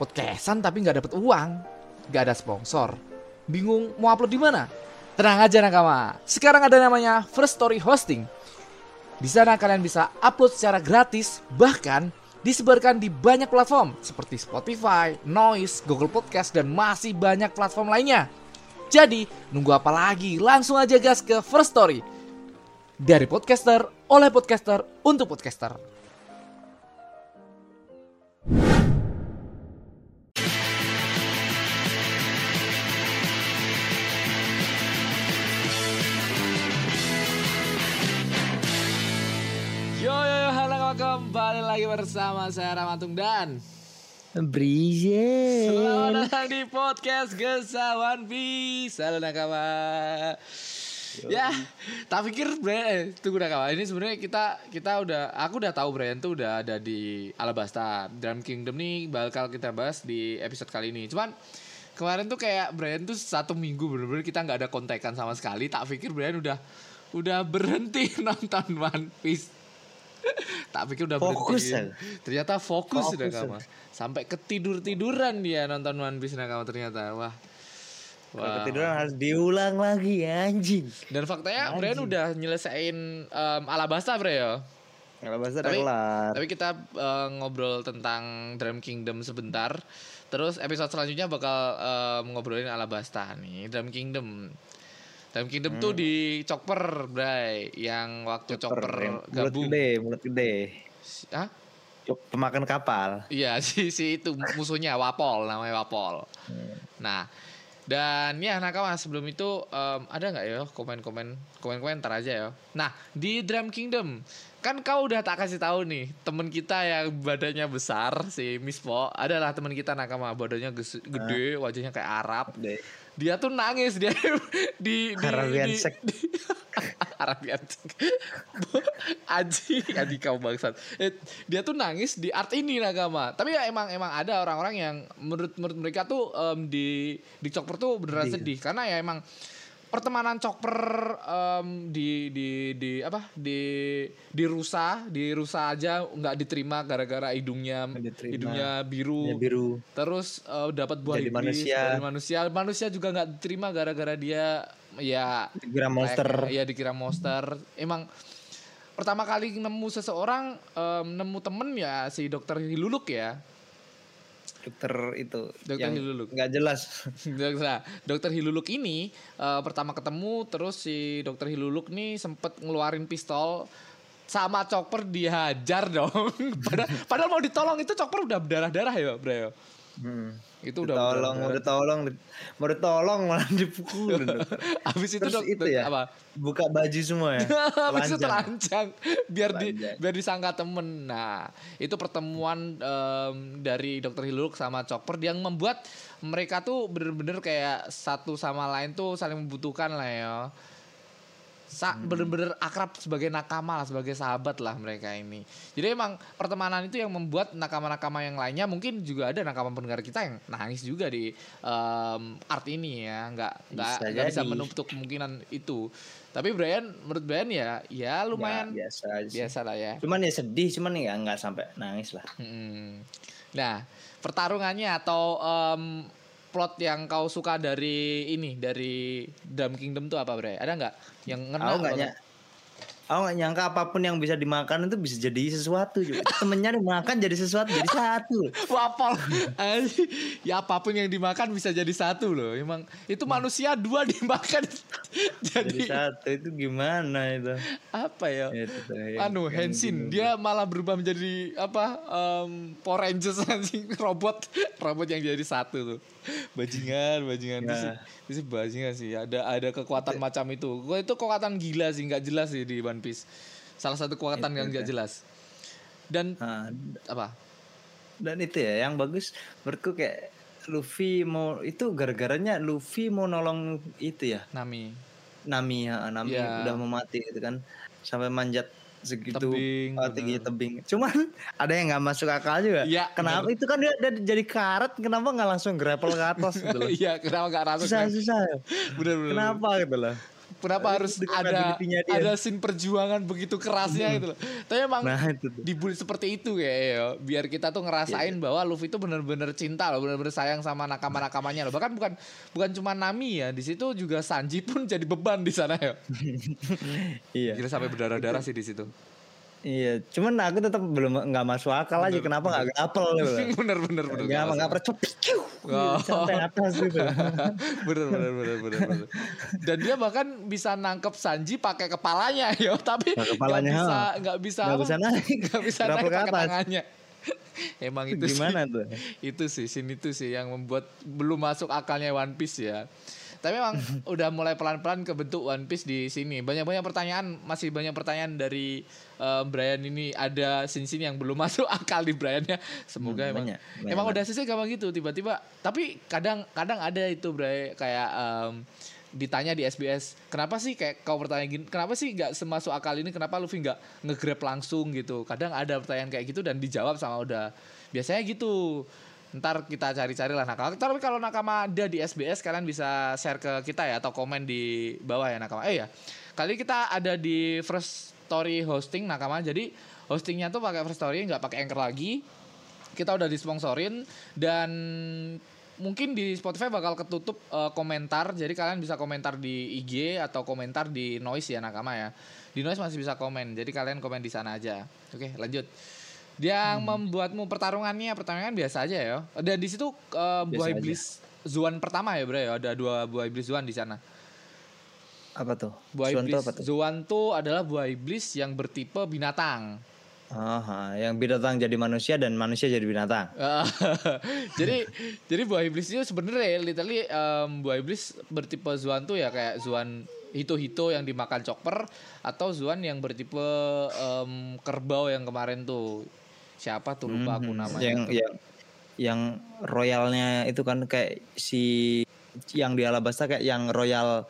podcastan tapi nggak dapet uang, nggak ada sponsor. Bingung mau upload di mana? Tenang aja nakama. Sekarang ada namanya First Story Hosting. Di sana kalian bisa upload secara gratis, bahkan disebarkan di banyak platform seperti Spotify, Noise, Google Podcast, dan masih banyak platform lainnya. Jadi, nunggu apa lagi? Langsung aja gas ke First Story. Dari podcaster, oleh podcaster, untuk podcaster. Kembali lagi bersama saya Ramatung dan Brise. Selamat datang di podcast Gesawan Bisa Halo nakama. Ya, tak pikir Brian, eh, tunggu nakama. Ini sebenarnya kita kita udah, aku udah tahu Brian tuh udah ada di Alabasta Drum Kingdom nih bakal kita bahas di episode kali ini. Cuman kemarin tuh kayak Brian tuh satu minggu bener-bener kita nggak ada kontekan sama sekali. Tak pikir Brian udah udah berhenti nonton One Piece tak pikir udah Fokus berhenti ya? ternyata fokus, Fokus ya. kamu sampai ketidur tiduran dia nonton One Piece kamu ternyata wah Wah. ketiduran harus diulang lagi anjing. dan faktanya Anjing. Brian udah nyelesain um, Alabasta Bre ya Kalau bahasa Tapi- kelar. tapi kita uh, ngobrol tentang Dream Kingdom sebentar terus episode selanjutnya bakal um, ngobrolin Alabasta nih Dream Kingdom Dream Kingdom tuh di Chopper Bray yang waktu Chopper, yang mulut gabung gede, mulut gede. Hah? Pemakan kapal. Iya si si itu musuhnya Wapol namanya Wapol. Nah dan ya nakama sebelum itu em, ada nggak ya komen-komen komen-komentar aja ya. Nah di Drum Kingdom kan kau udah tak kasih tahu nih temen kita yang badannya besar si Miss Po adalah temen kita nakama badannya gede wajahnya kayak Arab Gede. Dia tuh nangis dia di di Arabian di, sek. di- Arabian sek. Aji, Aji kau bangsat. Eh, dia tuh nangis di art ini Nagama. Tapi ya emang emang ada orang-orang yang menurut menurut mereka tuh em, di di Chopper tuh beneran sedih karena ya emang pertemanan Chopper em, di di di apa di di rusa di rusa aja nggak diterima gara-gara hidungnya diterima. hidungnya biru Ya, biru. terus eh, dapat buah Jadi iblis manusia. dari manusia manusia juga nggak diterima gara-gara dia ya Dikira monster. kayak- iya dikira monster emang pertama kali nemu seseorang em, nemu temen ya si dokter Hiluluk ya Dokter itu Dokter yang Hiluluk. nggak jelas. Nah, dokter Hiluluk ini eh, pertama ketemu terus si dokter Hiluluk nih sempet ngeluarin pistol sama Chopper dihajar dong. padahal, padahal mau ditolong itu Chopper udah berdarah-darah ya, Bro. Hmm. Itu udah Tolong, mau ditolong, mau ditolong malah dokter. Habis itu Terus dok, itu ya? apa? Buka baju semua ya. Habis itu Telanjang. telanjang biar di biar disangka temen. Nah, itu pertemuan em, dari Dokter Hiluluk sama Chopper yang membuat mereka tuh bener-bener kayak satu sama lain tuh saling membutuhkan lah ya. Sa Hmm. bener-bener akrab sebagai nakama lah, sebagai sahabat lah mereka ini. Jadi emang pertemanan itu yang membuat nakama-nakama yang lainnya mungkin juga ada nakama pendengar kita yang nangis juga di em, art ini ya, nggak nggak Bisa nggak bisa menutup kemungkinan itu. Tapi Brian, menurut Brian ya, ya lumayan Ya, biasa aja. biasa lah ya. Cuman ya sedih, cuman ya nggak sampai nangis lah. Mm. Nah, pertarungannya atau em, plot yang kau suka dari ini dari Drum Kingdom tuh apa, Bre? Ada nggak yang ngena? Aku nggak Aku nggak nyangka apa pun yang bisa dimakan itu bisa jadi sesuatu juga. Temennya dimakan jadi sesuatu jadi satu. Wapol. Ya apa pun yang dimakan bisa jadi satu loh. Emang itu manusia dua dimakan Jadi jadi satu itu gimana itu? apa ya? Itu tuh, yang- anu Henshin dia malah berubah menjadi apa em, Power Rangers anjing robot robot yang jadi satu tuh bajingan bajingan Ya. Itu sih bajingan sih? Ada ada kekuatan macam itu. Gua itu kekuatan gila sih nggak jelas sih di One Piece. Salah satu kekuatan Itu, yang nggak itu. jelas. Dan Nah, apa? dan itu ya yang bagus menurutku kayak Luffy mau itu gara-garanya Luffy mau nolong itu ya? Nami. Nami ya Nami Ya. udah mau mati gitu kan. Sampai manjat segitu. Tebing, oh, tinggi bener. tebing. Cuman ada yang nggak masuk akal juga. Iya, kenapa? itu kan dia, dia jadi karet kenapa nggak langsung grapple ke atas gitu loh? Iya kenapa nggak rasa susah susah. Bener bener. Kenapa gitu loh kenapa harus ada ada scene perjuangan begitu kerasnya gitu loh. Tapi emang Nah, dibully seperti itu ya, ya biar kita tuh ngerasain Iya. bahwa Luffy itu bener-bener cinta loh, bener-bener sayang sama nakama-nakamanya loh. Bahkan bukan bukan cuma Nami ya, di situ juga Sanji pun jadi beban di sana ya. Iya. Gila sampai berdarah-darah sih di situ. Iya, cuman aku tetap belum nggak masuk akal aja kenapa nggak gapel gitu. bener bener bener. Ya, nggak ciu, Oh. sampai atas gitu. bener bener bener bener bener. Dan dia bahkan bisa nangkep Sanji pakai kepalanya yo, tapi nggak kepalanya, bisa nggak bisa Nggak bisa naik. nggak bisa naik pakai tangannya. Emang itu Gimana sih, tuh? itu sih scene itu sih yang membuat belum masuk akalnya One Piece ya. Tapi memang udah mulai pelan-pelan kebentuk One Piece di sini. Banyak-banyak pertanyaan, masih banyak pertanyaan dari eh, Brian ini ada scene-scene yang belum masuk akal di Briannya. Semoga Hmm, emang banyak, banyak emang udah selesai gampang gitu tiba-tiba. Tapi kadang kadang ada itu Bray kayak em, ditanya di SBS, kenapa sih kayak kau bertanya gini, kenapa sih nggak semasuk akal ini, kenapa Luffy nggak nge-grab langsung gitu? Kadang ada pertanyaan kayak gitu dan dijawab sama udah biasanya gitu. Ntar kita cari-cari lah nakama. Tapi kalau nakama ada di SBS kalian bisa share ke kita ya atau komen di bawah ya nakama. Eh ya, kali kita ada di First Story hosting nakama. Jadi hostingnya tuh pakai First Story nggak pakai Anchor lagi. Kita udah disponsorin dan mungkin di Spotify bakal ketutup eh, komentar. Jadi kalian bisa komentar di IG atau komentar di Noise ya nakama ya. Di Noise masih bisa komen. Jadi kalian komen di sana aja. Oke, lanjut. Yang membuatmu pertarungannya pertarungan biasa aja ya. Dan di situ eh, buah aja. iblis Zuan pertama ya, Bro ya. Ada dua buah iblis Zuan di sana. Apa tuh? Buah tuh iblis apa tuh? Zuan tuh adalah buah iblis yang bertipe binatang. Aha, yang binatang jadi manusia dan manusia jadi binatang. Jadi jadi buah iblis itu sebenarnya literally em, buah iblis bertipe Zuan tuh ya kayak Zuan hito-hito yang dimakan chopper atau Zuan yang bertipe em, kerbau yang kemarin tuh siapa tuh lupa aku namanya yang yang yang royalnya itu kan kayak si yang di Alabasta kayak yang royal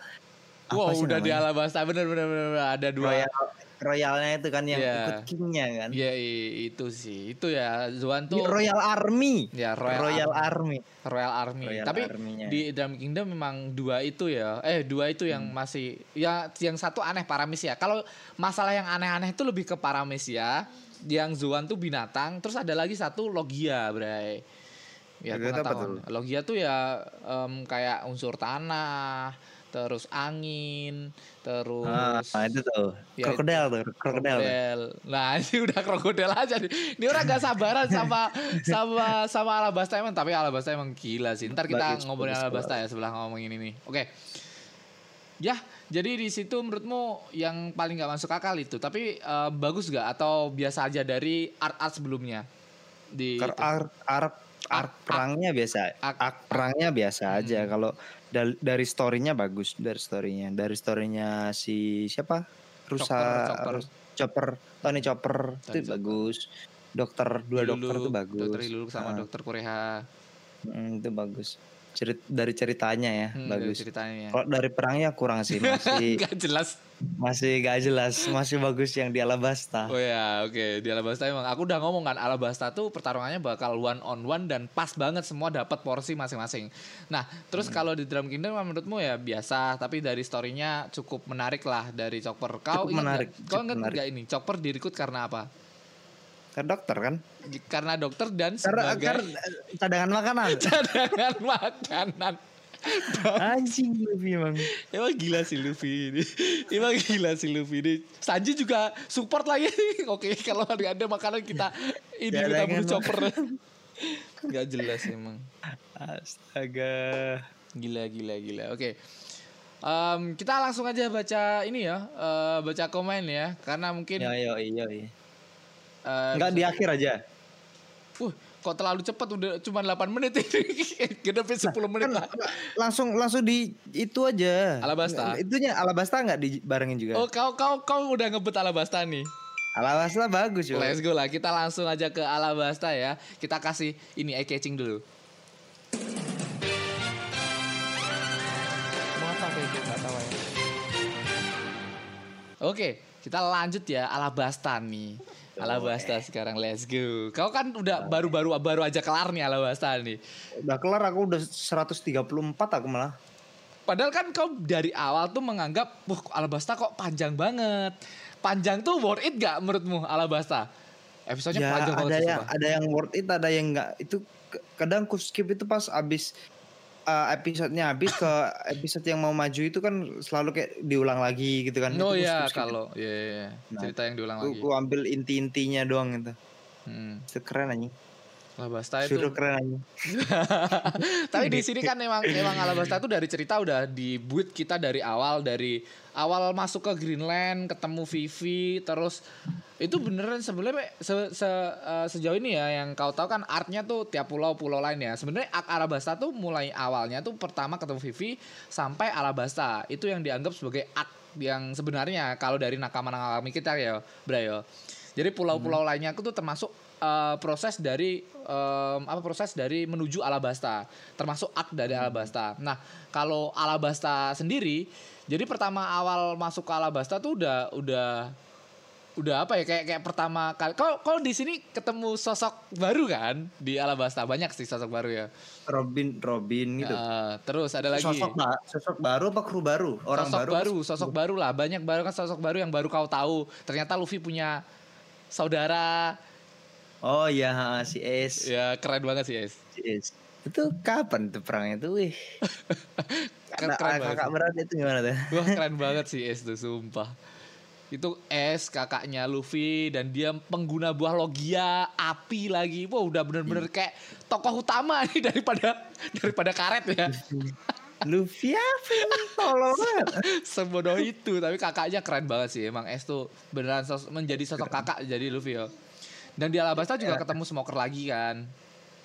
apa Wow, sih udah di namanya? Alabasta bener bener bener, bener. ada dua. royal royalnya itu kan yang Iya. ikut kingnya kan Iya i- itu sih. Itu ya Zuan tuh royal army ya Royal, royal Army. army Royal Army. Royal Tapi di Drum Kingdom memang dua itu ya. Eh dua itu yang Hmm. masih ya yang satu aneh Paramis ya. Kalau masalah yang aneh-aneh itu lebih ke Paramis ya. Yang Zuan tuh binatang, terus ada lagi satu Logia, Bray. Ya, pengetahuan. Logia tuh ya em, kayak unsur tanah, terus angin, terus ah itu tuh Ya, krokodil tuh krokodil. Nah, ini udah krokodil aja nih. Ini orang gak sabaran sama sama sama Alabasta emang, tapi Alabasta emang gila sih. Ntar kita ngobrolin Alabasta ya sebelah ngomongin ini. Oke. Ya, jadi di situ menurutmu yang paling gak masuk akal itu. Tapi eh, bagus gak atau biasa aja dari art-art sebelumnya? Di itu? Ark ark ark perangnya biasa ark perangnya biasa aja Hmm. kalau dal- dari storynya bagus dari storynya dari storynya si siapa Rusa Chopper, Chopper. Chopper Tony Chopper Tony itu Chopper. bagus dokter dua dokter itu bagus Dokter Iluluk sama Ah, Dokter Korea. mm, itu bagus Cerit dari ceritanya ya Hmm, dari bagus ceritanya. kalau dari perangnya kurang sih masih Gak jelas. masih gak jelas masih bagus yang di Alabasta Oh ya, oke. Di Alabasta emang aku udah ngomong kan Alabasta tuh pertarungannya bakal one on one dan pas banget semua dapat porsi masing-masing. Nah, terus Hmm. kalau di Drum Kingdom menurutmu ya biasa, tapi dari storynya cukup menarik lah dari Chopper. Kau Cukup ingat menarik? Kau ingat menarik. nggak ini? Chopper direkrut karena apa? Kan dokter kan Karena dokter dan karena sebagai karena cadangan makanan cadangan makanan. anjing Luffy emang Emang gila sih Luffy ini. Emang gila sih Luffy ini. Sanji juga support lagi. Oke, kalau ada ada makanan kita ini kita makanan. chopper. Gak jelas emang. astaga Gila gila gila. Oke. Em, kita langsung aja baca ini ya, eh, baca komen ya, karena mungkin Yo yo yo. yo. Eh, Enggak di akhir aja. uh, kok terlalu cepat udah cuma 8 menit ini. Genepin 10 menit Kan lah. langsung langsung di itu aja. Alabasta. Itunya Alabasta enggak dibarengin juga? Oh, kau kau kau udah ngebet Alabasta nih. Alabasta bagus yo. Let's go lah, kita langsung aja ke Alabasta ya. Kita kasih ini eye catching dulu. Kayak gitu ya. Oke, kita lanjut ya Alabasta nih. Alabasta sekarang let's go. Kau kan udah baru-baru baru aja kelar nih Alabasta nih. Udah kelar aku udah 134 aku malah. Padahal kan kau dari awal tuh menganggap, wah Alabasta kok panjang banget. Panjang tuh worth it gak menurutmu Alabasta? Episodenya ya panjang ada banget sih, yang ada yang worth it ada yang enggak itu kadang ku skip itu pas abis uh, episodenya habis ke episode yang mau maju itu kan selalu kayak diulang lagi gitu kan Oh iya skip-skip. kalau. Nah, cerita yang diulang lagi. ku ambil inti-intinya doang itu Hmm. itu keren anjing Alabasta itu. Suruh keren Tapi di sini kan emang emang Alabasta itu dari cerita udah dibuat kita dari awal dari awal masuk ke Greenland ketemu Vivi terus itu beneran sebenarnya se- se- eh, sejauh ini ya yang kau tahu kan artnya tuh tiap pulau pulau lain ya. Sebenarnya Alabasta tuh mulai awalnya tuh pertama ketemu Vivi sampai Alabasta. Itu yang dianggap sebagai ak yang sebenarnya kalau dari nakama-nakama kita ya Brayo. Jadi pulau-pulau lainnya aku tuh termasuk eh, proses dari em, apa proses dari menuju Alabasta, termasuk ak dari Alabasta. Nah, kalau Alabasta sendiri, jadi pertama awal masuk ke Alabasta tuh udah udah udah apa ya kayak kayak pertama kali. Kau kau di sini ketemu sosok baru kan di Alabasta banyak sih sosok baru ya. Robin Robin gitu Eh, terus ada lagi sosok ba- sosok baru apa kru baru orang sosok baru, baru, sosok baru lah banyak baru kan sosok baru yang baru kau tahu. Ternyata Luffy punya saudara oh iya si S ya keren banget sih Es. si itu kapan tuh perangnya tuh? Wih. Keren, keren banget. kakak berat itu gimana tuh? Wah keren banget sih Es tuh sumpah. Itu Es kakaknya Luffy Dan dia pengguna buah logia Api lagi. Wah udah bener-bener kayak Tokoh utama nih daripada Daripada karet ya. Luffy apa tolong banget. Sebodoh itu Tapi kakaknya keren banget sih. Emang Es tuh beneran sos- menjadi sosok kakak Jadi Luffy ya Dan di Alabasta juga ketemu Smoker lagi kan?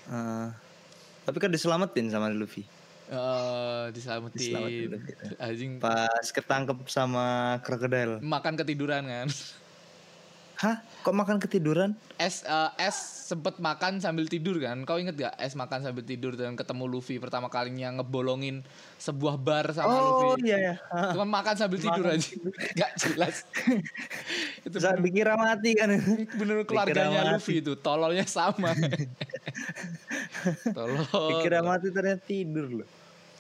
Eh, tapi kan diselamatin sama Luffy. Eh diselamatin. Diselamatin Luffy. Anjing. Pas ketangkep sama krokodil Makan ketiduran kan hah kok makan ketiduran Es eh, Es sempet makan sambil tidur kan? Kau inget gak Es makan sambil tidur dan ketemu Luffy pertama kalinya ngebolongin sebuah bar sama oh Luffy. iya ya Cuma makan sambil tidur Makan. aja. Gak jelas. itu Bisa bener, dikira mati kan bener keluarganya. Luffy itu. Tololnya sama. Tolol. dikira mati ternyata tidur loh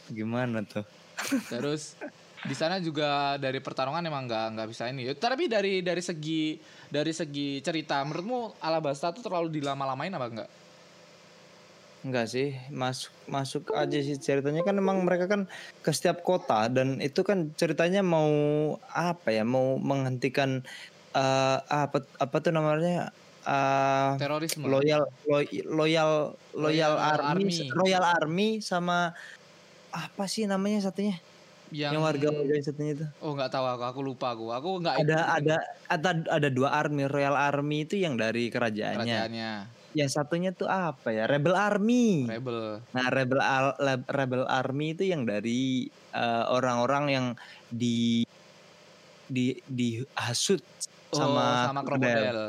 gimana tuh Terus di sana juga dari pertarungan emang nggak nggak bisa ini. Tapi dari dari segi dari segi cerita, menurutmu Alabasta tuh terlalu dilama-lamain apa enggak? Enggak sih, masuk masuk aja sih ceritanya kan emang mereka kan ke setiap kota dan itu kan ceritanya mau apa ya, mau menghentikan eh, apa apa tuh namanya eh, Terorisme. loyal loy- loyal loyal Loyal army, Army. royal army sama apa sih namanya satunya yang, yang, warga warga satunya itu Oh nggak tahu aku, aku lupa aku. Aku nggak ada ada ada ada dua army royal army itu yang dari kerajaannya kerajaannya yang satunya tuh apa ya rebel army rebel. Nah, rebel Al- rebel army itu yang dari eh, orang-orang yang di di dihasut Oh, sama, sama krokodil. krokodil.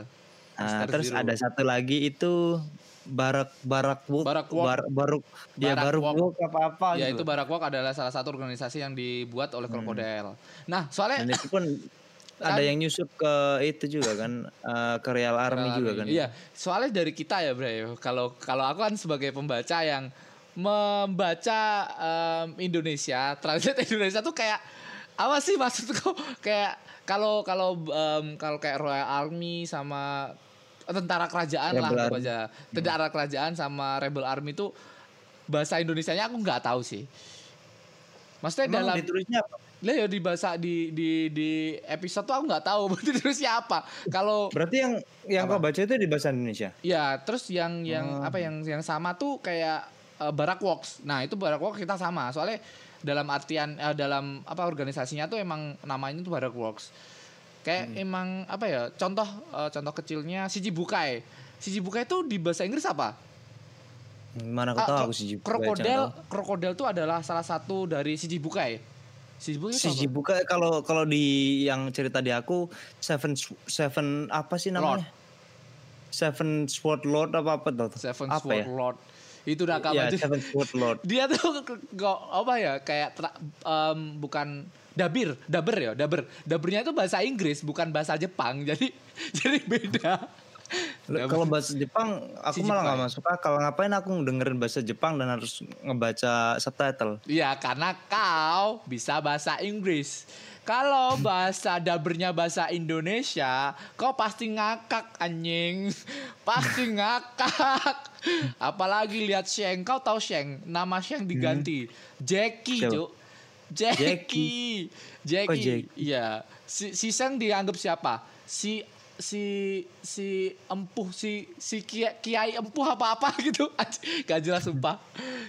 Nah, Mister terus Zero. ada satu lagi itu barak barak Wok, Barak Wok. bar, baruk ya Barak Wok. Wok apa apa Ya gitu. itu Barakwok adalah salah satu organisasi yang dibuat oleh Hmm. krokodil. Nah Dan soalnya itu pun ada yang nyusup ke itu juga kan eh, ke Real Army juga kan. Iya, soalnya dari kita ya, Bro. Kalau kalau aku kan sebagai pembaca yang membaca em, Indonesia, translate Indonesia tuh kayak apa sih maksudku? Kayak kalau kalau em, kalau kayak Royal Army sama tentara kerajaan lah Rebel Army. aja. Tentara kerajaan sama Rebel Army itu bahasa Indonesianya aku nggak tahu sih. Maksudnya Emang dalam ditulisnya apa? lah ya di bahasa di di di episode tuh aku nggak tahu terusnya apa. Kalau Berarti yang yang kau baca itu di bahasa Indonesia. Ya, terus yang yang Oh. apa yang yang sama tuh kayak uh, Barak Works. Nah, itu Barak Works kita sama. Soalnya dalam artian eh, dalam apa organisasinya tuh emang namanya tuh Barak Works. Kayak Hmm. emang apa ya? Contoh eh, contoh kecilnya Shichibukai. Shichibukai itu di bahasa Inggris apa? Mana aku Ah, tahu aku sih krokodil krokodil tuh adalah salah satu dari Shichibukai. Shichibukai itu Si apa? Jibuka kalau kalau di yang cerita di aku Seven Seven apa sih namanya? Seven Sword Lord apa apa tuh? Seven apa Sword ya? Lord. Itu udah Ya, kapan Seven Sword Lord. dia tuh ke- apa ya kayak em, bukan dabir daber ya daber dabernya itu bahasa Inggris bukan bahasa Jepang jadi jadi beda Kalau bahasa Jepang aku Si malah nggak masuk akal. Ngapain aku dengerin bahasa Jepang dan harus ngebaca subtitle? Iya, karena kau bisa bahasa Inggris. Kalau bahasa dabernya bahasa Indonesia, kau pasti ngakak anjing. Pasti ngakak. Apalagi lihat Sheng, kau tahu Sheng, nama Sheng diganti. Jackie, Siapa? Cuk. Jackie. Jackie. Oh, Jackie. Iya. Si, si Sheng dianggap siapa? Si si si empuh si si kiai, kiai empuh apa apa gitu gak jelas sumpah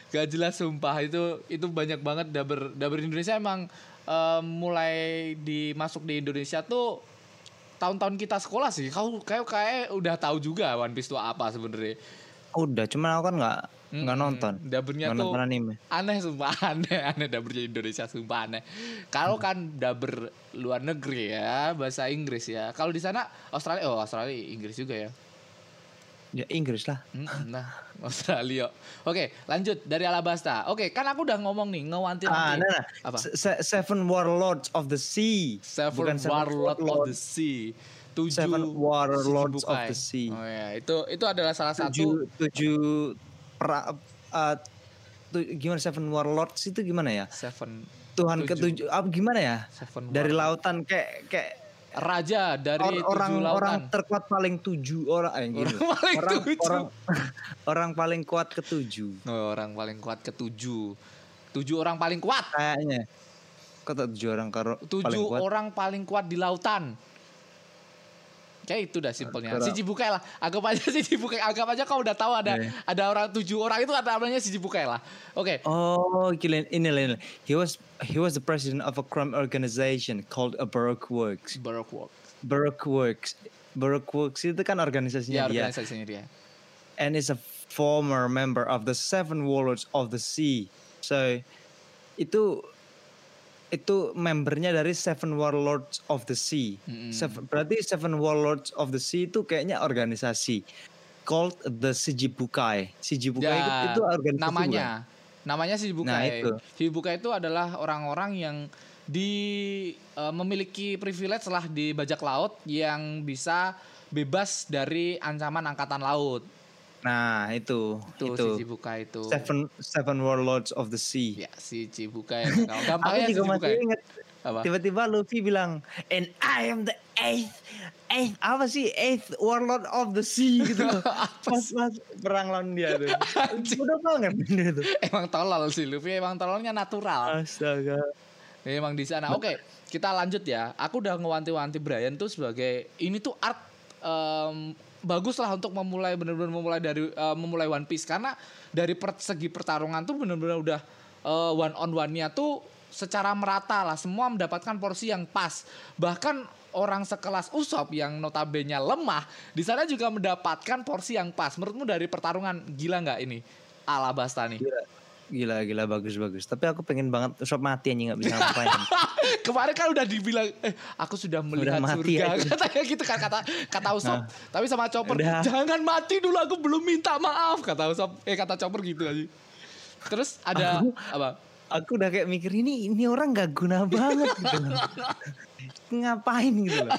gak jelas sumpah itu itu banyak banget daber daber Indonesia emang em, mulai dimasuk di Indonesia tuh tahun-tahun kita sekolah sih kau kayak kayak udah tahu juga One Piece itu apa sebenarnya Udah, cuman aku kan nggak nggak Mm-mm. nonton. Dabernya Nggak tuh nonton anime. aneh sumpah aneh aneh dabernya Indonesia sumpah aneh. Kalau kan daber luar negeri ya bahasa Inggris ya. Kalau di sana Australia oh Australia Inggris juga ya. Ya Inggris lah. Mm, Nah Australia. Oke lanjut dari Alabasta. Oke kan aku udah ngomong nih ngewanti Ah, nah, nah. Apa? Se- se- Seven Warlords of the Sea. Seven Bukan Warlord of the Warlords. Sea. Tujuh Seven Warlords of the Sea. Oh ya itu itu adalah salah satu tujuh tujuh pra, uh, tu- gimana Seven Warlords itu gimana ya? Seven Tuhan Tujuh. ketujuh apa gimana ya? Seven Dari Warlord. lautan kayak kayak raja dari or- tujuh orang lautan. orang terkuat paling tujuh orang eh, gitu. Orang paling orang, tujuh. orang orang paling kuat ketujuh Oh, orang paling kuat ketujuh. Tujuh orang paling kuat. kayaknya. Kok tak tujuh orang karo paling Tujuh kuat? orang paling kuat di lautan. Kayak itu dah simpelnya. Si Cibukai lah. Anggap aja si Cibukai. Anggap aja kau udah tahu ada Iya. ada orang tujuh orang itu ada namanya si Cibukai lah. Oke. Oh, gila ini lah. He was he was the president of a crime organization called a Baroque Works. Baroque Work. Baroque Works. Baroque Works itu kan organisasinya Ya dia. organisasinya dia. and is a former member of the Seven Warlords of the Sea. So itu itu membernya dari Seven Warlords of the Sea. Mm-mm. Seven- berarti Seven Warlords of the Sea itu kayaknya organisasi called the Shichibukai. Shichibukai Ya, itu, itu organisasi namanya. Namanya si Nah, itu. Si Cibukai itu adalah orang-orang yang di eh, memiliki privilege setelah di bajak laut yang bisa bebas dari ancaman angkatan laut. Nah itu Itu, itu si Cibukai itu. Seven Seven Warlords of the Sea. Ya si Cibukai. Kalau Aku Gampangnya si juga masih ingat Apa? Tiba-tiba Luffy bilang, and I am the eighth, eighth apa sih eighth warlord of the sea gitu pas, pas perang lawan dia tuh. Udah banget dia tuh. Emang tolol sih Luffy emang tololnya natural. Astaga. Emang di sana. Oke, kita lanjut ya. Aku udah ngewanti-wanti Brian tuh sebagai ini tuh art em, bagus lah untuk memulai bener-bener memulai dari eh, memulai One Piece karena dari per- segi pertarungan tuh bener-bener udah eh, one on one-nya tuh secara merata lah semua mendapatkan porsi yang pas. Bahkan orang sekelas Usop yang notabene lemah di sana juga mendapatkan porsi yang pas. Menurutmu dari pertarungan gila nggak ini? Alabasta nih. Gila. Gila gila bagus bagus. Tapi aku pengen banget Usop mati anjing nggak bisa ngapain. Kemarin kan udah dibilang eh aku sudah melihat mati surga aja. katanya gitu kan kata kata Usop. Tapi sama Chopper Udah. jangan mati dulu aku belum minta maaf kata Usop. Eh kata Chopper gitu aja. Terus ada Aku- apa? aku udah kayak mikir ini ini orang gak guna banget gitu loh. Ngapain gitu loh.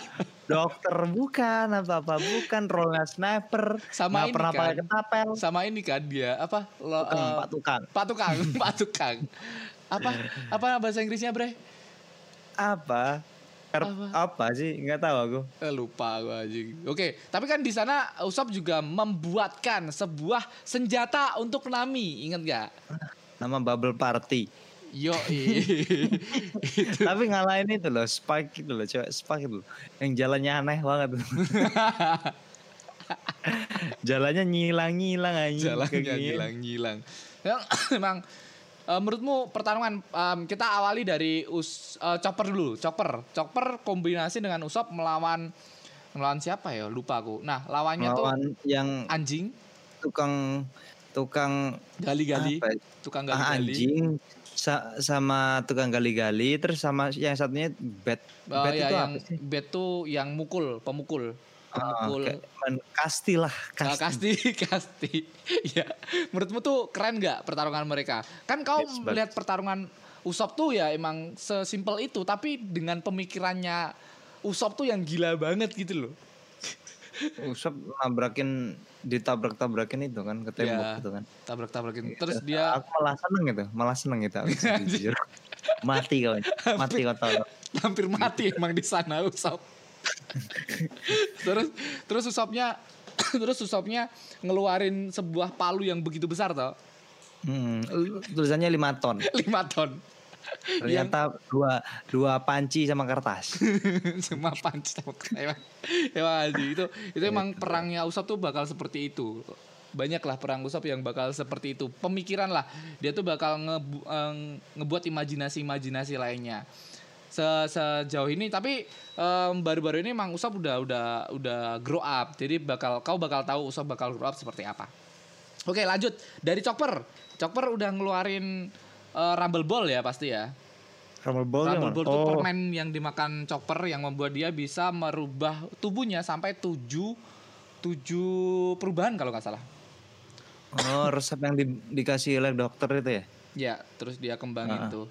Dokter bukan apa-apa bukan role sniper Sama nggak ini pernah kan. pakai ketapel Sama ini kan dia apa? Lo, tukang, eh, pak tukang Pak tukang, Pak tukang. Apa? Apa bahasa Inggrisnya, Bre? apa Karp- apa? sih nggak tahu aku Eh, lupa gue aja. Oke, tapi kan di sana Usop juga membuatkan sebuah senjata untuk Nami, ingat gak? nama bubble party Yo, tapi ngalahin itu loh spike itu loh cewek spike itu loh. yang jalannya aneh banget jalannya nyilang-nyilang aja jalannya ngilang-ngilang. Emang eh, menurutmu pertarungan em, kita awali dari us, eh, Chopper dulu. Chopper, Chopper kombinasi dengan Usop melawan melawan siapa ya? Lupa aku. Nah, lawannya lawan tuh yang anjing, tukang tukang gali-gali, ya? tukang ah, gali-gali. anjing sa- sama tukang gali-gali terus sama yang satunya bat Oh, bat ya, itu yang apa sih bet tuh yang mukul, pemukul. Ah, Pemukul. kayak main kasti lah Ah, kasti. kasti, kasti. ya, menurutmu tuh keren nggak pertarungan mereka? Kan kau melihat pertarungan Usop tuh ya emang sesimpel itu, tapi dengan pemikirannya Usop tuh yang gila banget gitu loh. Usop nabrakin ditabrak-tabrakin itu kan ke tembok Iya. gitu kan. tabrak-tabrakin. Terus dia Aku malah seneng gitu, malah seneng gitu. aku jujur. mati kau, mati kau tahu. hampir mati emang di sana Usop. terus terus Usopnya terus Usopnya ngeluarin sebuah palu yang begitu besar toh. Hmm, tulisannya 5 ton. 5 ton. Ternyata dua dua panci sama kertas. Cuma panci sama emang, emang Haji, itu itu emang perangnya Usop tuh bakal seperti itu. Banyak lah perang Usop yang bakal seperti itu. Pemikiran lah dia tuh bakal ngebu- eh, ngebuat imajinasi-imajinasi lainnya. Se- sejauh ini tapi baru-baru ini emang Usop udah udah udah grow up. Jadi bakal kau bakal tahu Usop bakal grow up seperti apa. Oke, lanjut dari Chopper. Chopper udah ngeluarin eh, Rumble Ball ya pasti ya. Rumble ball Rumble Ball itu oh, permen yang dimakan chopper yang membuat dia bisa merubah tubuhnya sampai tujuh tujuh perubahan kalau nggak salah. oh, resep yang di- dikasih oleh dokter itu ya? Ya, terus dia kembangin Ah. tuh.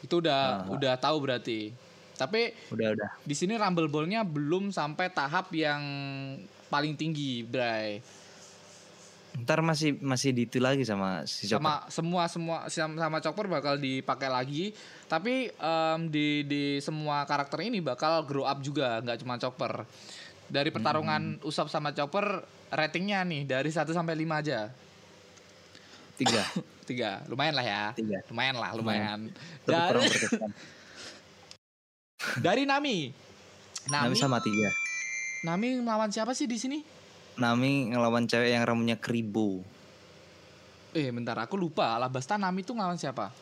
Itu udah udah tahu berarti. Tapi Udah udah. di sini Rumble Ball-nya belum sampai tahap yang paling tinggi, Bray. Ntar masih masih di itu lagi sama si Chopper. sama semua semua sama, sama chopper bakal dipakai lagi. Tapi em, di di semua karakter ini bakal grow up juga nggak cuma chopper. Dari pertarungan Usop sama chopper ratingnya nih dari 1 sampai 5 aja. Tiga. tiga. Lumayan lah ya. Tiga. lumayan lah lumayan. kurang dari, dari Nami. Nami Nami. sama tiga. Nami melawan siapa sih di sini Nami ngelawan cewek yang rambutnya keribu. eh bentar aku lupa Alabasta Nami tuh ngelawan siapa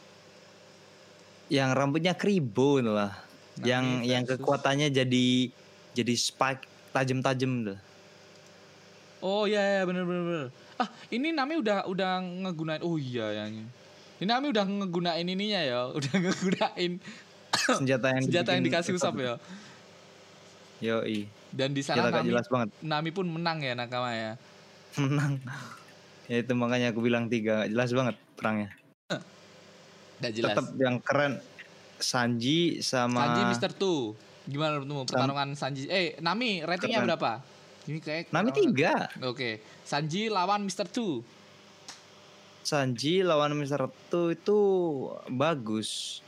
Yang rambutnya keribu itu lah. Nami yang yang versus- kekuatannya jadi jadi spike tajam-tajam tuh. Oh iya iya bener bener bener. Ah ini Nami udah udah ngegunain. Oh iya yang ini. Ini Nami udah ngegunain ininya ya, udah ngegunain Senjata yang senjata yang dikasih Usop ya. Yoi. Dan di sana Nami, jelas banget. Nami pun menang ya nakama ya. Menang. Ya itu makanya aku bilang tiga gak jelas banget perangnya. Gak jelas. Tetap yang keren Sanji sama Sanji Mister Two. Gimana menurutmu pertarungan Sanji? Eh Nami ratingnya Keren. berapa? Ini kayak Nami tiga. Oke, Sanji lawan Mister Two. Sanji lawan Mr. Tu itu bagus.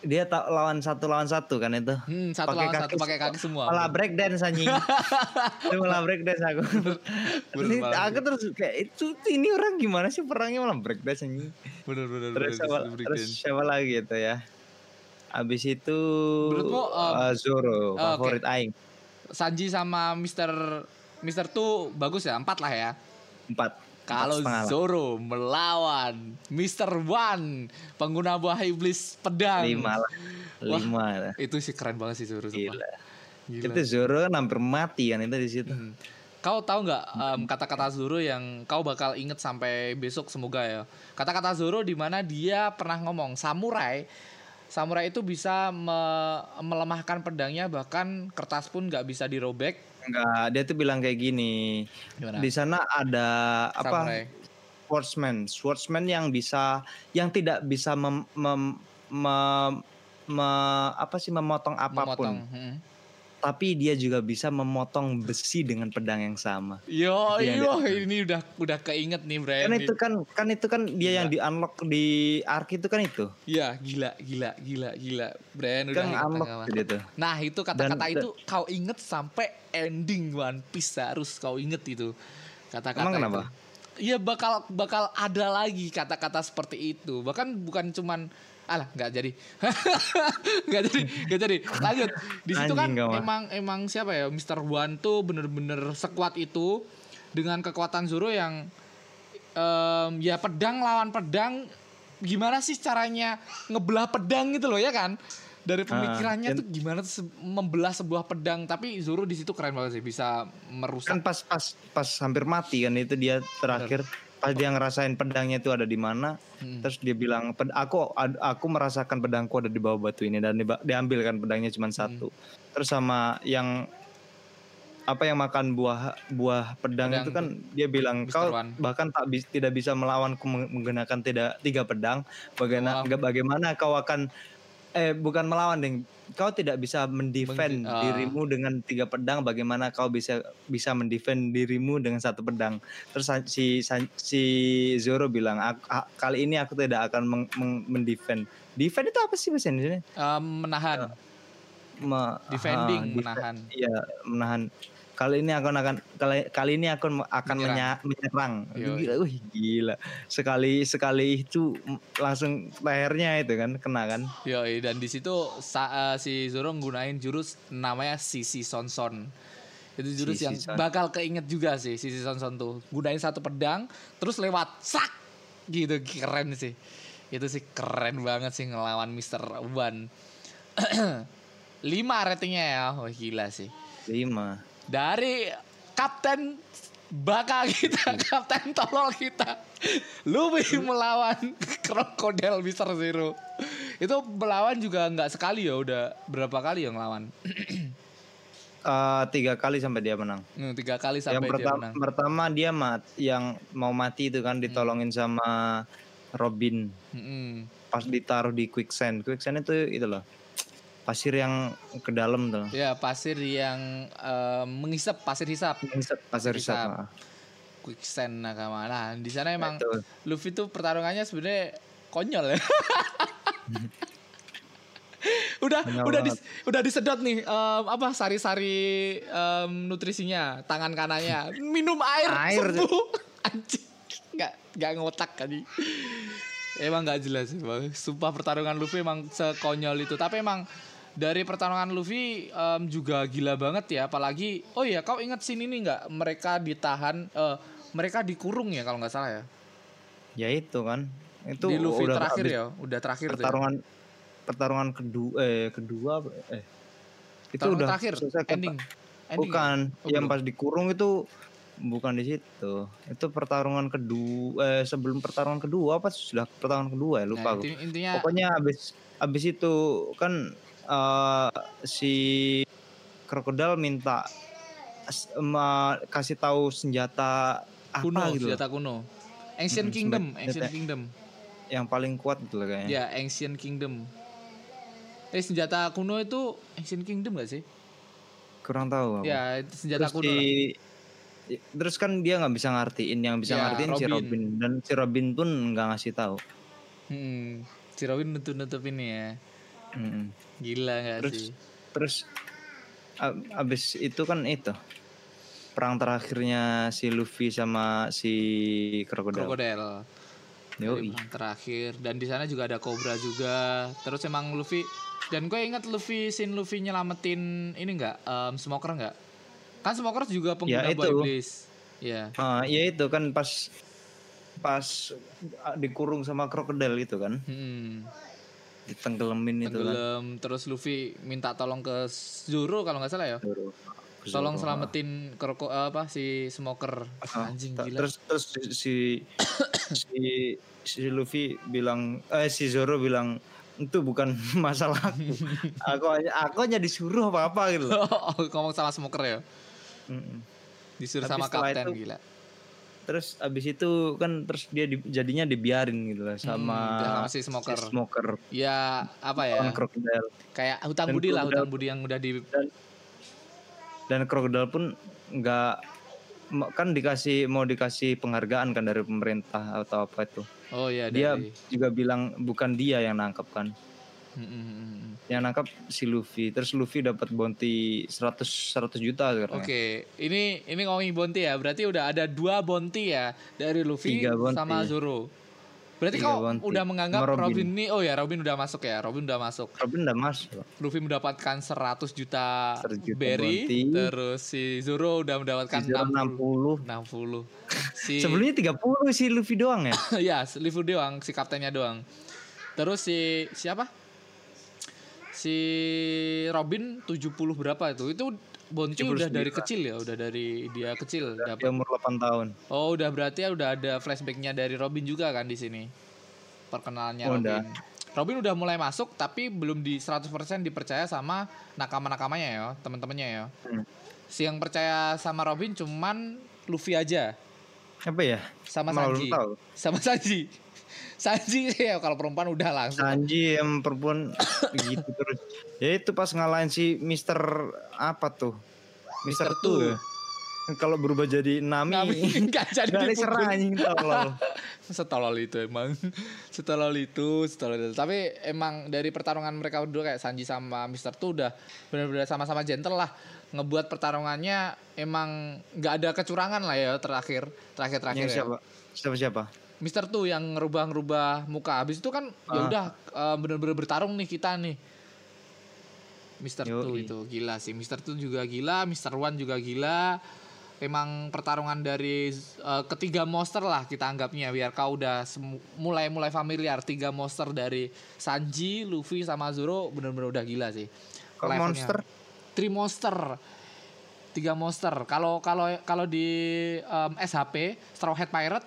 Dia tak lawan satu lawan satu kan itu. Hmm, satu Pakai lawan kaki satu pakai kaki semua. Malah break dance anjing. Itu malah break dance aku. Bener Ini aku terus kayak itu ini orang gimana sih perangnya malah break dance anjing. Bener bener Terus bener, siapa, di situ terus siapa lagi itu ya? Abis itu Menurutmu, um, uh, Zoro oh, oke. favorit aing Sanji sama Mister Mister Two bagus ya empat lah ya. empat. Kalau. Zoro melawan Mr. One pengguna buah iblis pedang. lima lah. Wah. Lima lah. Itu sih keren banget sih Zoro. sumpah. Gila. Gila. Itu Zoro kan hampir mati kan itu di situ. Hmm. Kau tahu nggak em, kata-kata Zoro yang kau bakal inget sampai besok semoga ya. Kata-kata Zoro di mana dia pernah ngomong samurai samurai itu bisa me- melemahkan pedangnya bahkan kertas pun nggak bisa dirobek. Enggak, dia tuh bilang kayak gini. Gimana? Di sana ada apa? Samurai. Swordsman, swordsman yang bisa yang tidak bisa mem, mem- mem- me- apa sih memotong apa pun, Memotong. Hmm. Tapi dia juga bisa memotong besi dengan pedang yang sama. Yo, yo, ini udah udah keinget nih, Brian. Kan itu kan kan itu kan dia yang di unlock di arc itu kan itu. Iya, gila, gila, gila, gila. Brian udah Kan inget unlock tuh. Nah, itu kata-kata itu kau inget sampai ending One Piece harus kau inget itu. Kata-kata Emang kenapa? Iya bakal bakal ada lagi kata-kata seperti itu. Bahkan bukan cuman alah nggak jadi. nggak jadi, nggak jadi. Lanjut. Di situ kan emang emang siapa ya? Mr. One tuh bener-bener sekuat itu dengan kekuatan Zoro yang em, ya pedang lawan pedang gimana sih caranya ngebelah pedang gitu loh ya kan dari pemikirannya dan- tuh gimana tuh membelah sebuah pedang tapi Zoro di situ keren banget sih bisa merusak Kan pas pas pas hampir mati kan itu dia terakhir pas dia ngerasain pedangnya itu ada di mana Hmm. terus dia bilang "Ped- aku aku merasakan pedangku ada di bawah batu ini dan diba- diambil kan pedangnya cuma satu. Terus sama yang apa yang makan buah buah pedang, Pedang. itu kan dia bilang kau Wan." bahkan tak bis- tidak bisa melawanku meng- menggunakan tidak tiga pedang. Bagaimana nggak bagaimana kau akan eh bukan melawan ding. Kau tidak bisa mendefend Mengdi- ah. dirimu dengan tiga pedang. Bagaimana kau bisa bisa mendefend dirimu dengan satu pedang? Terus si si Zoro bilang, "Ak- ah, kali ini aku tidak akan meng, meng- mendefend. Defend itu apa sih bahasa Indonesia? Em, menahan, Me- defending, defen- menahan. Iya, menahan. Kali ini aku akan kali, kali ini aku akan Menyerang. menyerang. Gila, wih, gila. Sekali sekali itu langsung lehernya itu kan kena kan. Yoi, dan di situ eh, si Zoro nggunain jurus namanya Sisi Sonson. Itu jurus Sisi yang Son. bakal keinget juga sih Sisi Sonson tuh. Gunain satu pedang terus lewat sak gitu keren sih. Itu sih keren banget sih ngelawan Mr. One. 5 ratingnya ya. Wah gila sih. Lima. Dari Kapten Baka kita, Kapten Tolol kita. Luffy melawan Krokodil Mr. Zero. Itu melawan juga nggak sekali ya, udah berapa kali yang ngelawan? Eh, tiga kali sampai dia menang. Hmm, tiga kali yang sampai dia pertama, menang. pertama dia mat, yang mau mati itu kan ditolongin sama Robin Mm-mm. pas ditaruh di quicksand. Quicksand itu itu loh pasir yang ke dalam tuh. Ya pasir yang eh, menghisap pasir hisap, Pasir Hisap. sama. quicksand nakama. Nah di sana emang Betul. Luffy tuh pertarungannya sebenarnya konyol ya. udah Konyol udah banget. dis- udah disedot nih em, apa sari-sari em, nutrisinya tangan kanannya minum air, Air. sembuh anjing nggak nggak ngotak kali emang nggak jelas sih bang sumpah pertarungan Luffy emang sekonyol itu tapi emang dari pertarungan Luffy em, juga gila banget ya. Apalagi oh iya kau ingat sini nih nggak? Mereka ditahan eh, mereka dikurung ya kalau nggak salah ya? Ya itu kan. Itu di Luffy udah terakhir ya? Udah terakhir tuh ya. pertarungan pertarungan kedua eh kedua eh itu udah terakhir? selesai ending. Ending bukan. Ya? Oh, yang belum. pas dikurung itu bukan di situ. Itu pertarungan kedua eh sebelum pertarungan kedua apa? Sudah pertarungan kedua ya? Lupa Nah, aku. intinya pokoknya abis abis itu kan eh, si krokodil minta ma- kasih tahu senjata apa kuno gitu senjata kuno. Ancient Mm-mm, Kingdom senjata- Ancient Kingdom. yang paling kuat gitu loh kayaknya. Ya Ancient Kingdom. Eh senjata kuno itu Ancient Kingdom gak sih? Kurang tahu aku. ya itu senjata terus kuno di- terus kan dia nggak bisa ngartiin yang bisa Ya, ngartiin si Robin. Robin. Dan si Robin pun nggak ngasih tahu. Hmm, si Robin nutup nutup ini ya Mm-mm. gila gak terus sih? terus ab- abis itu kan itu perang terakhirnya si Luffy sama si krokodil krokodil Yoi. Yang terakhir. Dan di sana juga ada Cobra juga. Terus emang Luffy dan gue ingat Luffy sin Luffy nyelamatin ini enggak smoker enggak kan smoker juga pengguna Ya, itu. iblis ya Ah, ya itu kan pas pas ah, dikurung sama krokodil itu kan. Hmm. Ditenggelamin itu kan. Tenggelam. Terus Luffy minta tolong ke Zoro kalau nggak salah ya. Tolong selamatin kroko apa si smoker. Ah, anjing gila. terus terus si si si Luffy bilang eh si Zoro bilang itu bukan masalahku aku. Hanya aku hanya disuruh apa apa gitu. Loh. ngomong sama smoker ya? Mm-mm. disuruh Tapi sama kapten itu- gila terus abis itu kan terus dia di- jadinya dibiarin gitu loh sama, Hmm, sama si smoker. smoker. Ya apa ya? Krokodil. Kayak hutang Dan budi lah hutang budi yang udah di dan krokodil pun nggak kan dikasih mau dikasih penghargaan kan dari pemerintah atau apa itu. Oh ya dia dari juga bilang bukan dia yang nangkep kan Yang nangkap si Luffy terus Luffy dapat bounty 100 100 juta sekarang Oke, ini ini ngomongin bounty ya. Berarti udah ada dua bounty ya dari Luffy sama Zoro. Berarti Tiga kau bounty. udah menganggap Robin. Robin. ini oh ya Robin udah masuk ya. Robin udah masuk. Robin udah masuk Luffy mendapatkan 100 juta, 100 juta berry, bounty. terus si Zoro udah mendapatkan Si Zoro 60 60 60. Si sebelumnya 30 si Luffy doang ya ya, Luffy doang, si kaptennya doang. Terus si siapa? Si Robin 70 berapa itu? Itu 79. udah dari kecil ya, udah dari dia kecil dapat. umur 8 tahun Oh, udah berarti ya udah ada flashbacknya dari Robin juga kan di sini. Perkenalannya Oh, Robin. udah. Robin udah mulai masuk tapi belum di 100% dipercaya sama nakama-nakamanya ya, teman-temannya ya. Hmm. Si yang percaya sama Robin cuman Luffy aja apa ya sama Malah Sanji. tahu. Sama Sanji. Sanji ya kalau perempuan udah langsung. Sanji yang perempuan begitu terus. Ya itu pas ngalahin si Mister apa tuh? Mister Mr. tuh. Two. ya. Kalau berubah jadi Nami. Nami nggak jadi Gak dipukul. diserang anjing tolol. Setolol itu emang Setolol itu Setolol itu Tapi emang dari pertarungan mereka berdua Kayak Sanji sama Mister tuh udah Bener-bener sama-sama gentle lah Ngebuat pertarungannya Emang nggak ada kecurangan lah ya Terakhir Terakhir-terakhir Yang ya siapa? Siapa siapa? Mister tuh yang ngerubah-ngerubah muka Habis itu kan ya Ah. udah eh, bener-bener bertarung nih kita nih Mister Yoi. tuh itu gila sih Mister tuh juga gila Mister One juga gila Emang pertarungan dari eh, ketiga monster lah kita anggapnya biar kau udah mulai-mulai familiar tiga monster dari Sanji, Luffy sama Zoro bener-bener udah gila sih. Levelnya. monster? Three monster. Tiga monster. Kalau kalau kalau di em, SHP Straw Hat Pirate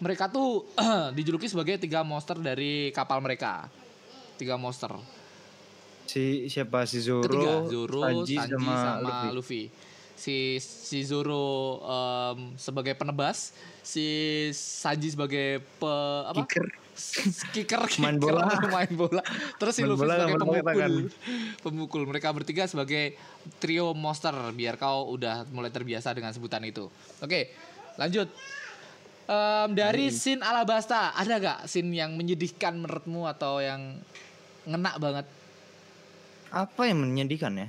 mereka tuh dijuluki sebagai tiga monster dari kapal mereka. Tiga monster. Si siapa si Zoro, Ketiga Zoro, Sanji, Sanji, sama, sama, Luffy. Luffy. Si si Zoro em, sebagai penebas, si Sanji sebagai pe, apa? Kicker. S- kicker, Main kicker, bola. main bola. Terus si Main Luffy bola sebagai pemukul. tangan. Pemukul. Mereka bertiga sebagai trio monster biar kau udah mulai terbiasa dengan sebutan itu. Oke, lanjut. Em, dari scene Alabasta ada gak scene yang menyedihkan menurutmu atau yang ngena banget? Apa yang menyedihkan ya?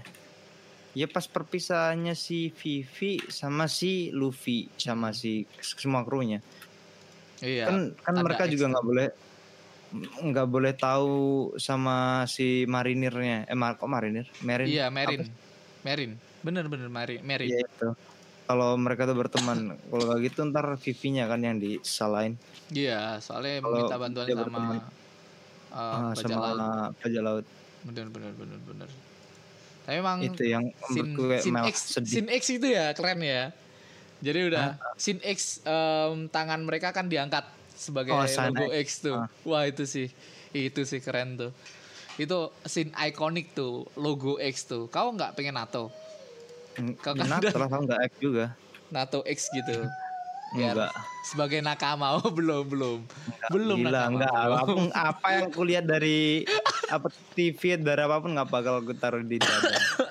Ya pas perpisahannya si Vivi sama si Luffy sama si semua krunya. Iya. kan kan mereka juga nggak boleh nggak boleh tahu sama si marinirnya. Eh kok marinir? Marin. Iya, Apa sih? Merin. Bener bener Merin. Merin. Iya itu. Kalau mereka tuh berteman, kalau kayak gitu ntar Vivi-nya kan yang disalahin Iya, soalnya Kalau minta bantuan sama berteman. uh, Ah, sama laut. laut. Bener bener bener bener. Tapi emang Itu yang kayak scene malah X, sedih. scene X itu ya keren ya. Jadi udah scene X em, tangan mereka kan diangkat sebagai Oh, logo X. X tuh. Ah. Wah itu sih, itu sih keren tuh. Itu scene ikonik tuh, logo X tuh. Kau nggak pengen NATO? Kau kan Nah, udah- tahu nggak X juga. NATO X gitu. Biar Enggak. sebagai nakama oh belum belum belum Gila, nakama enggak. Apa pun, apa yang kulihat dari apa TV dari apa pun nggak bakal aku taruh di dada.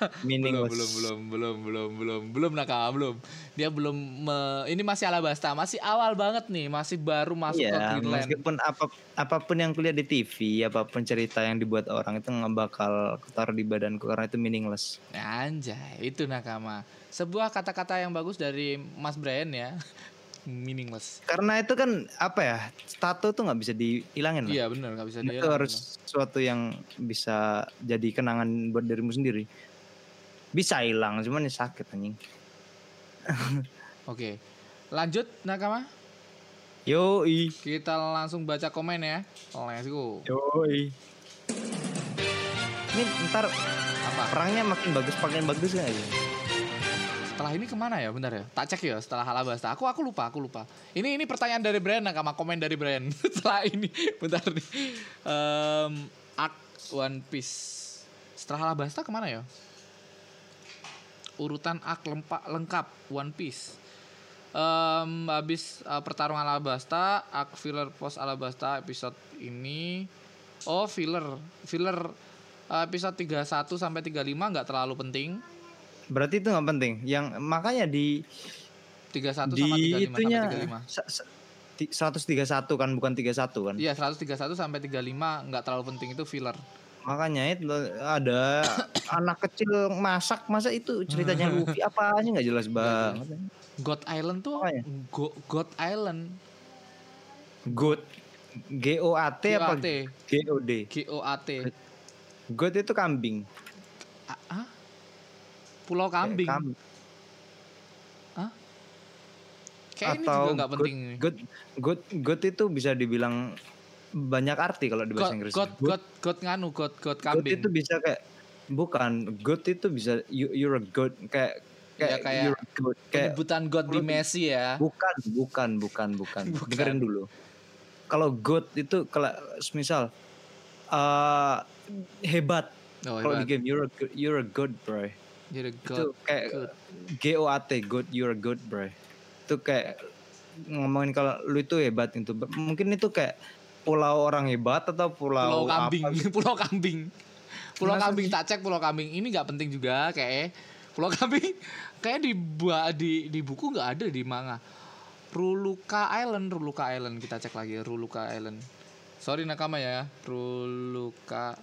belum Meaningless. belum belum belum belum belum belum nakama belum dia belum me- ini masih alabasta masih awal banget nih masih baru masuk ke Iya, Greenland meskipun apa, apa pun yang kulihat di TV, apa pun cerita yang dibuat orang itu nggak bakal kutaruh di badanku karena itu meaningless. anjay itu nakama sebuah kata-kata yang bagus dari Mas Brian ya meaningless Karena itu kan apa ya, tato tuh nggak bisa dihilangin lah. iya benar nggak bisa itu dihilangin. harus sesuatu yang bisa jadi kenangan buat dirimu sendiri. Bisa hilang, cuman ya sakit anjing. oke. Lanjut nakama. Yoi. kita langsung baca komen ya. Let's go. Yoi. Ini ntar apa? perangnya makin bagus, makin bagus nggak ya? setelah ini ke mana ya? Bentar ya. Tak cek ya setelah Alabasta. Aku aku lupa aku lupa. Ini ini pertanyaan dari Brian nakama. Komen dari Brian. Setelah ini. Bentar nih. Em, Arc One Piece. Setelah Alabasta ke mana ya urutan arc lempa, lengkap One Piece Em, habis uh, pertarungan Alabasta arc filler post Alabasta episode ini oh filler filler uh, episode 31 sampai 35 nggak terlalu penting Berarti itu nggak penting. Yang makanya di 31 di sama 35 itunya sampai 35. sa- sa- ti- 131 kan bukan 31 kan. Iya, 131 sampai 35 nggak terlalu penting itu filler. Makanya itu ada anak kecil masak masa itu ceritanya Luffy apa aja nggak jelas banget. God Island tuh Apanya? Go- God Island. Goat G O A T apa. G O D? G O A T. Goat itu kambing. Ah? Pulau kambing. Kambing. Kayak ini Atau juga nggak penting. goat, goat, goat, goat itu bisa dibilang banyak arti kalau di God, bahasa Inggris. God, God, God nganu, God, God kambing. itu bisa kayak bukan goat itu bisa you, you're a goat kayak Ya, kayak, kayak you're a goat kayak Penyebutan God di Messi ya. bukan bukan bukan bukan Bukan. dengerin dulu kalau goat itu kalau misal eh hebat Oh, kalau di game you're a good, you're a good bro Jadi itu God. kayak good. G O A T good you're a good bro itu kayak ngomongin kalau lu itu hebat itu. Mungkin itu kayak pulau orang hebat atau pulau, Pulau kambing, apa gitu. pulau kambing. Pulau Masa kambing tak cek pulau kambing. Ini nggak penting juga kayak pulau kambing kayak di di di buku nggak ada di manga. Ruluka Island, Ruluka Island kita cek lagi Ruluka Island. Sorry nakama ya, Ruluka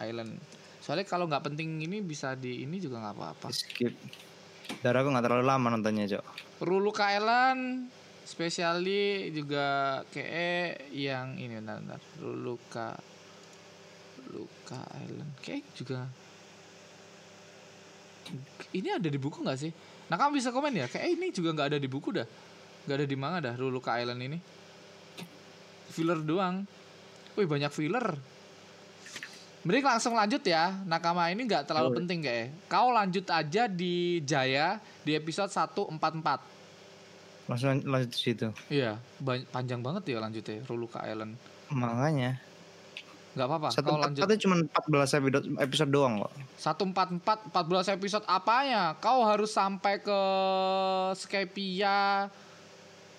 Island. Soalnya kalau nggak penting ini bisa di ini juga nggak apa-apa. skip. Darah aku nggak terlalu lama nontonnya, Cok. Ruluka Island spesiali juga kayak yang ini bentar, bentar. Ruluka Ruluka Island. Kayak juga. Ini ada di buku nggak sih? Nah kamu bisa komen ya. Kayak ini juga nggak ada di buku dah. Nggak ada di manga dah Ruluka Island ini. Filler doang. Wih banyak filler. Mending langsung lanjut ya. Nakama ini nggak terlalu Oh. penting kayak Kau lanjut aja di Jaya Di episode 144 Langsung lan- lanjut ke situ. Iya, panjang banget ya lanjutnya Ruluka Island. Makanya. Nggak apa-apa, Satu kau lanjut. satu cuma 14 episode, episode doang kok. 144 14 episode apanya? Kau harus sampai ke Skypia.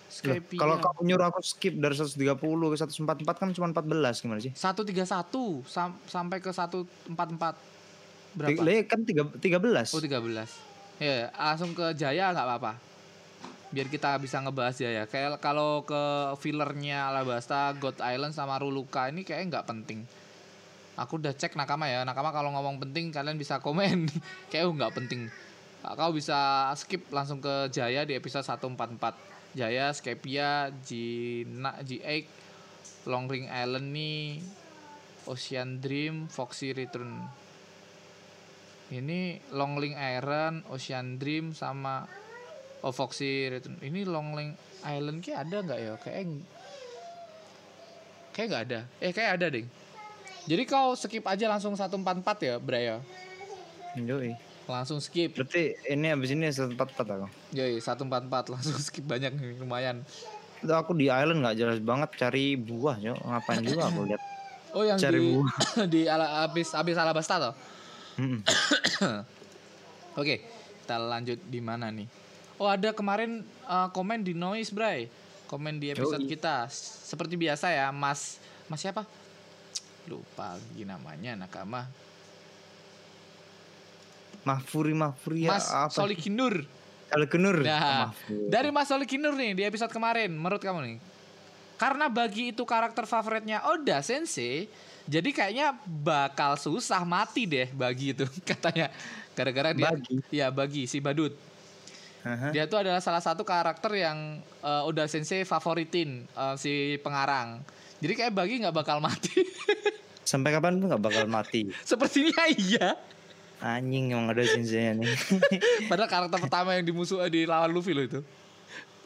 Skypia. Kalau kamu nyuruh aku skip dari 130 ke 144 kan cuma 14 gimana sih? 131 sam- sampai ke 144. Berapa? Le kan tiga- 13. Oh 13. Ya, langsung ke Jaya nggak apa-apa. Biar kita bisa ngebahas Jaya. Kayak kalau ke fillernya Alabasta, God Island sama Ruluka ini kayaknya nggak penting. Aku udah cek nakama ya. Nakama kalau ngomong penting kalian bisa komen. Kayak nggak penting. Kau bisa skip langsung ke Jaya di episode 144. Jaya, Skypia, Gina, G8, Long Ring Island nih, Ocean Dream, Foxy Return. Ini Long Link Iron, Ocean Dream sama Oh Foxy Return. Ini Long Link Island kayak ada nggak ya? Kayak kayak nggak ada. Eh kayak ada ding. Jadi kau skip aja langsung 144 ya, Bra ya. Yoi. Langsung skip. Berarti ini habis ini 144 aku. Yoi, 144 langsung skip banyak nih, lumayan. Itu aku di island nggak jelas banget cari buah, yo. Ngapain juga aku lihat. Oh yang Cari di buah. di ala, abis abis Alabasta toh. Mm-mm. Oke, kita lanjut di mana nih? Oh ada kemarin uh, komen di noise Bray, komen di episode Yoi. kita. Seperti biasa ya, Mas Mas siapa? Lupa lagi namanya Nakama. Mahfuri Mahfuri ya Mas apa? Solikinur. Kalau Kenur. Nah, Mahfuri. dari Mas Solikinur nih di episode kemarin, menurut kamu nih? Karena bagi itu karakter favoritnya Oda Sensei, jadi kayaknya bakal susah mati deh bagi itu katanya. Gara-gara dia Bagi? ya bagi si Badut. Aha. Dia tuh adalah salah satu karakter yang eh, Oda Sensei favoritin eh, si pengarang. Jadi kayak bagi nggak bakal mati. Sampai kapan pun nggak bakal mati. Sepertinya iya. Anjing emang ada sensei nih. Padahal karakter pertama yang dimusuh di lawan Luffy loh itu.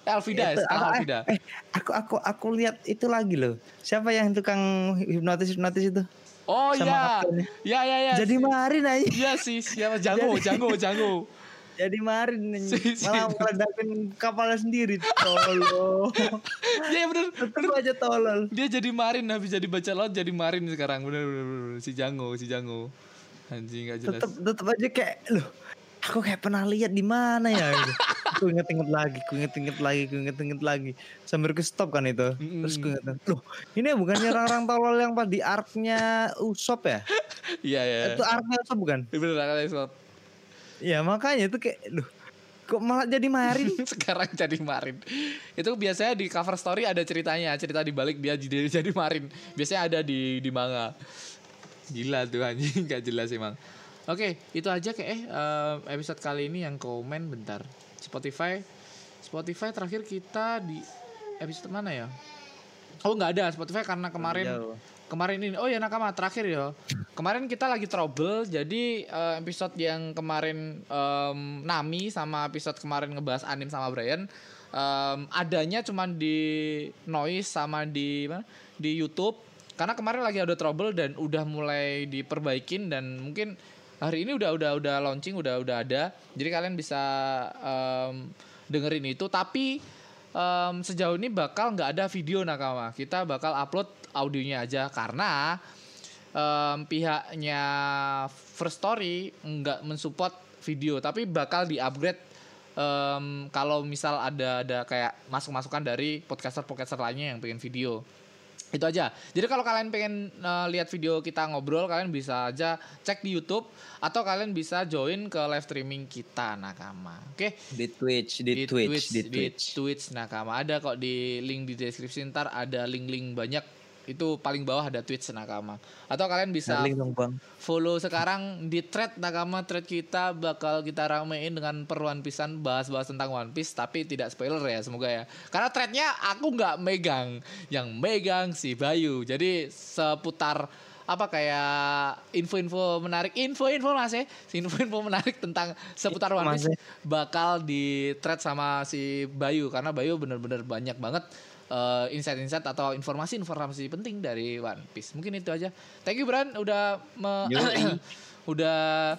Elvida, Itu, sekarang ah, Elvida. eh, aku aku aku lihat itu lagi loh. Siapa yang tukang hipnotis hipnotis itu? Oh iya. Ya ya ya. Jadi si- marin aja. Iya sih, siapa Jango, Jadi- Jango, Jango. Jadi marin malah ngeledakin kapalnya sendiri. Tolol. Iya bener, Tetep aja tolol. Dia jadi marin habis jadi baca laut jadi marin sekarang. Bener bener, bener. si Jango, si Jango. Anjing gak jelas. Tetep tetep aja kayak loh. Aku kayak pernah lihat di mana ya gitu. Aku inget-inget lagi, aku inget-inget lagi, aku inget-inget lagi. Sambil ke stop kan itu. Terus gue inget, loh ini bukannya orang-orang tolol yang pas di arc-nya Usop ya? Iya iya. Itu arc-nya Usop bukan? Bener kata Isot. Ya makanya itu kayak, loh kok malah jadi marin? sekarang jadi marin. Itu biasanya di cover story ada ceritanya, cerita di balik dia jadi jadi marin. Biasanya ada di di manga. Gila tuh anjing gak jelas emang. Oke, itu aja kayak eh eh, episode kali ini yang komen bentar. Spotify Spotify terakhir kita di episode mana ya? Oh nggak ada Spotify karena kemarin. Kemarin ini. Oh ya nakama terakhir ya. Kemarin kita lagi trouble jadi eh, episode yang kemarin em, Nami sama episode kemarin ngebahas anim sama Brian em, adanya cuman di noise sama di di YouTube. Karena kemarin lagi ada trouble dan udah mulai diperbaikin dan mungkin hari ini udah udah udah launching udah udah ada. Jadi kalian bisa em, dengerin itu. Tapi em, sejauh ini bakal nggak ada video nakama. Kita bakal upload audionya aja karena em, pihaknya First Story nggak mensupport video tapi bakal di upgrade em, kalau misal ada ada kayak masuk masukan dari podcaster podcaster lainnya yang pengen video itu aja. Jadi kalau kalian pengen eh, lihat video kita ngobrol, kalian bisa aja cek di YouTube atau kalian bisa join ke live streaming kita Nakama. Oke. Di Twitch, di, Twitch, di Twitch. Di Twitch Nakama. Ada kok di link di deskripsi ntar ada link-link banyak. Itu paling bawah ada Twitch Nakama. Atau kalian bisa Darling dong bang. follow sekarang di thread Nakama thread kita bakal kita ramein dengan perluan pisan bahas-bahas tentang One Piece tapi tidak spoiler ya semoga ya karena threadnya aku nggak megang yang megang si Bayu jadi seputar apa kayak info-info menarik info-info masih info-info menarik tentang seputar One Piece Masih. bakal di thread sama si Bayu karena Bayu bener-bener banyak banget eh, insight-insight atau informasi-informasi penting dari One Piece. Mungkin itu aja. Thank you Bran udah me- udah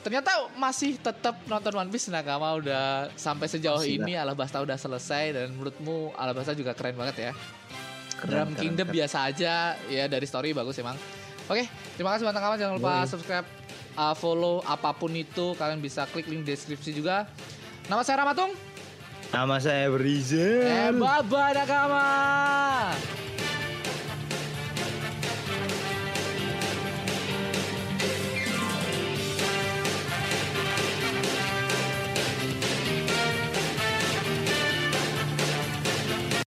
ternyata masih tetap nonton One Piece Nakama udah sampai sejauh Masih, ini Alabasta udah selesai dan menurutmu Alabasta juga keren banget ya. Keren, Drum keren, Kingdom keren. biasa aja ya dari story bagus emang. Oke, terima kasih buat kawan jangan lupa Yoi. subscribe, uh, follow apa pun itu kalian bisa klik link deskripsi juga. Nama saya Ramatung. Nama saya Brizel. Eh, Baba Nakama.